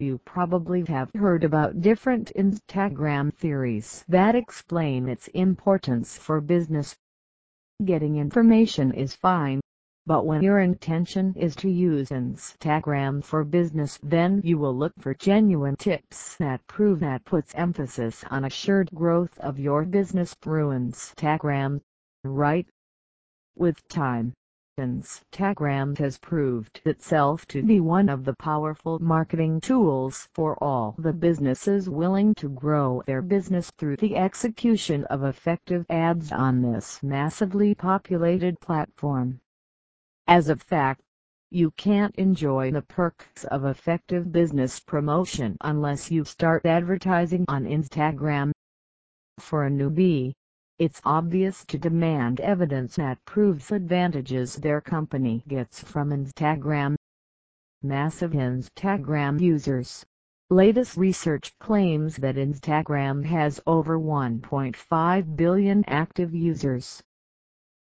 You probably have heard about different Instagram theories that explain its importance for business. Getting information is fine, but when your intention is to use Instagram for business then you will look for genuine tips that prove that puts emphasis on assured growth of your business through Instagram, right? With time, Instagram has proved itself to be one of the powerful marketing tools for all the businesses willing to grow their business through the execution of effective ads on this massively populated platform. As a fact, you can't enjoy the perks of effective business promotion unless you start advertising on Instagram. For a newbie, it's obvious to demand evidence that proves advantages their company gets from Instagram. Massive Instagram users. Latest research claims that Instagram has over 1.5 billion active users.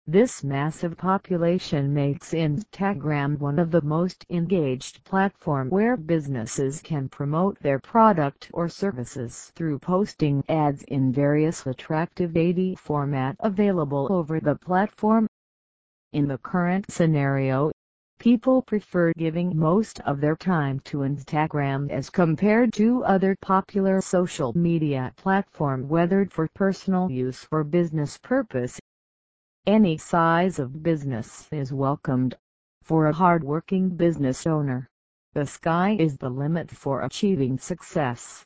This massive population makes Instagram one of the most engaged platform where businesses can promote their product or services through posting ads in various attractive AD format available over the platform. In the current scenario, people prefer giving most of their time to Instagram as compared to other popular social media platform whether for personal use or business purpose. Any size of business is welcomed. For a hard-working business owner, the sky is the limit for achieving success.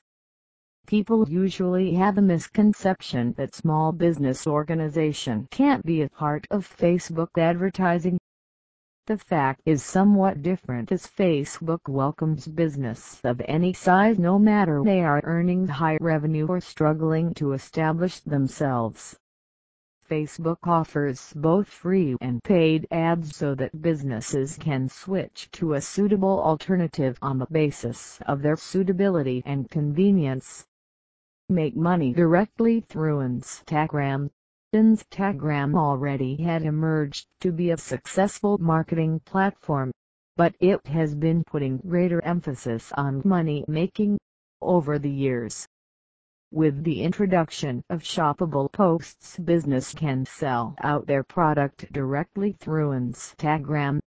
People usually have a misconception that small business organization can't be a part of Facebook advertising. The fact is somewhat different as Facebook welcomes business of any size no matter they are earning high revenue or struggling to establish themselves. Facebook offers both free and paid ads so that businesses can switch to a suitable alternative on the basis of their suitability and convenience. Make money directly through Instagram. Instagram already had emerged to be a successful marketing platform, but it has been putting greater emphasis on money making over the years. With the introduction of shoppable posts business can sell out their product directly through Instagram.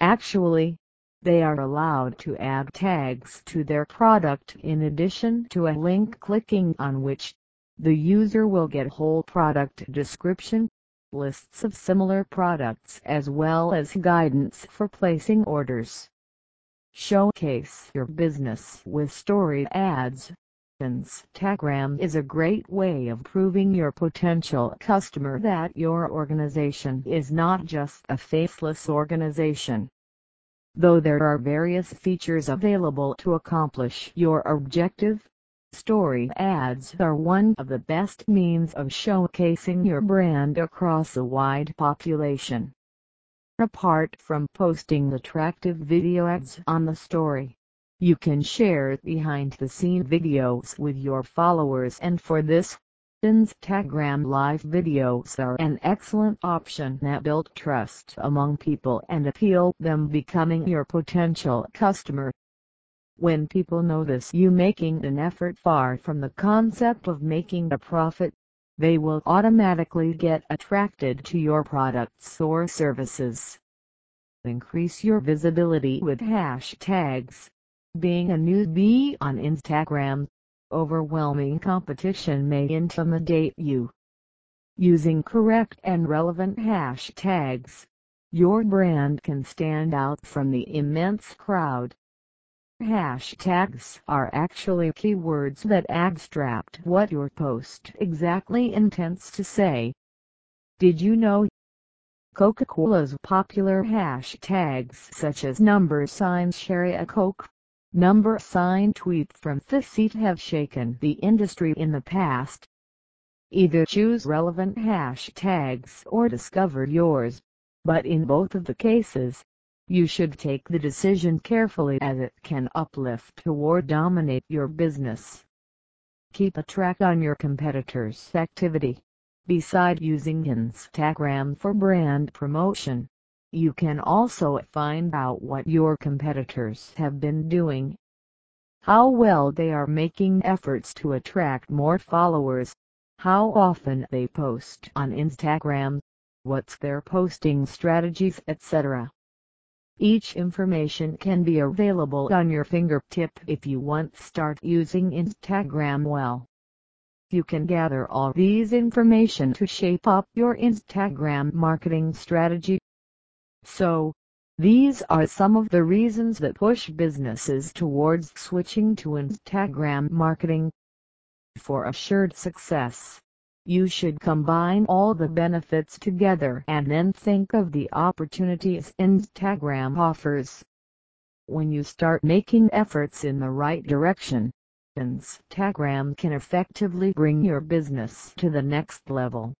Actually, they are allowed to add tags to their product in addition to a link clicking on which the user will get whole product description, lists of similar products as well as guidance for placing orders. Showcase your business with story ads. Instagram is a great way of proving your potential customer that your organization is not just a faceless organization. Though there are various features available to accomplish your objective, story ads are one of the best means of showcasing your brand across a wide population. Apart from posting attractive video ads on the story, you can share behind-the-scene videos with your followers and for this, Instagram live videos are an excellent option that build trust among people and appeal them becoming your potential customer. When people notice you making an effort far from the concept of making a profit, they will automatically get attracted to your products or services. Increase your visibility with hashtags. Being a newbie on Instagram, overwhelming competition may intimidate you. Using correct and relevant hashtags, your brand can stand out from the immense crowd. Hashtags are actually keywords that abstract what your post exactly intends to say. Did you know Coca-Cola's popular hashtags such as number signs share a Coke number sign tweet from the seat have shaken the industry in the past. Either choose relevant hashtags or discover yours, but in both of the cases, you should take the decision carefully as it can uplift or dominate your business. Keep a track on your competitors' activity. Beside using Instagram for brand promotion, you can also find out what your competitors have been doing. how well they are making efforts to attract more followers, how often they post on Instagram, what's their posting strategies etc. Each information can be available on your fingertip if you want start using Instagram well. You can gather all these information to shape up your Instagram marketing strategy. So, these are some of the reasons that push businesses towards switching to Instagram marketing. For assured success, you should combine all the benefits together and then think of the opportunities Instagram offers. When you start making efforts in the right direction, Instagram can effectively bring your business to the next level.